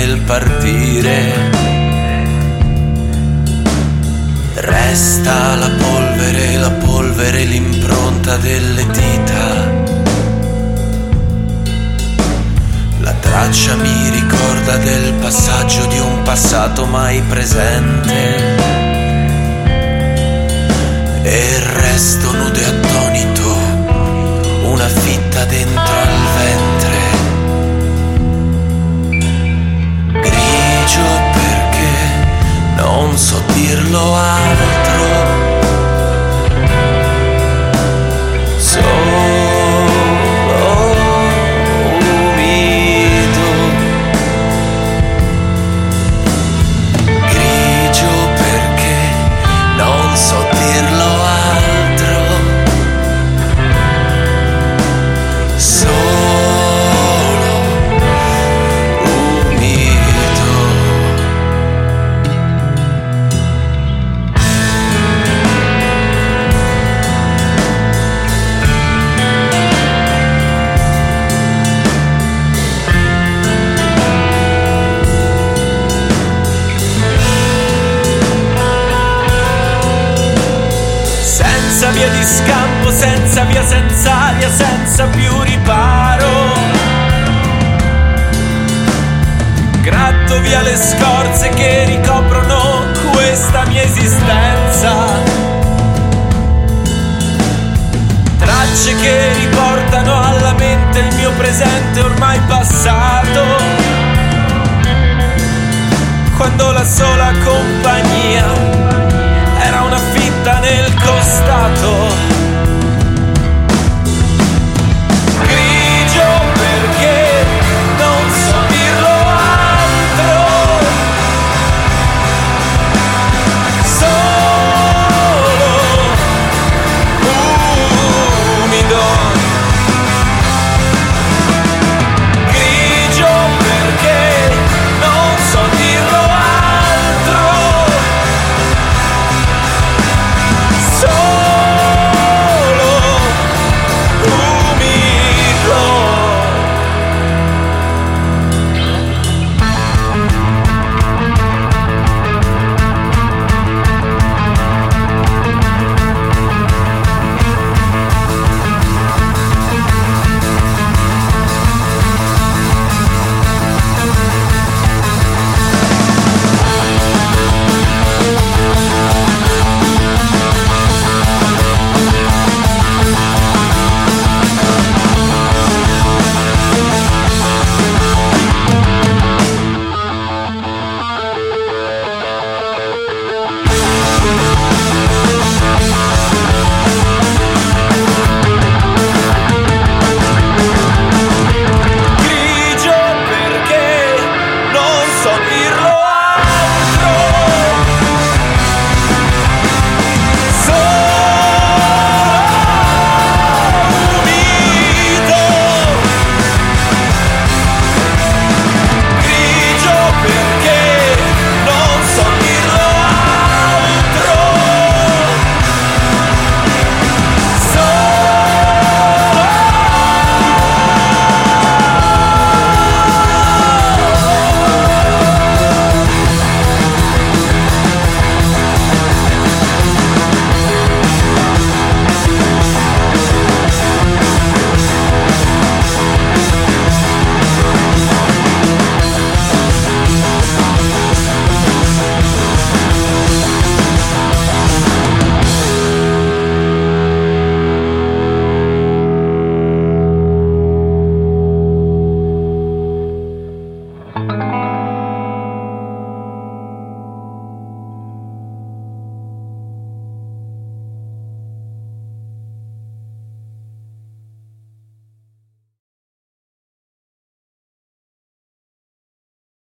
nel partire. Resta la polvere, la polvere, l'impronta delle dita. La traccia mi ricorda del passaggio di un passato mai presente. Scampo, senza via, senza aria, senza più riparo. Gratto via le scorze che ricoprono questa mia esistenza. Tracce che riportano alla mente il mio presente ormai passato. Quando la sola compagnia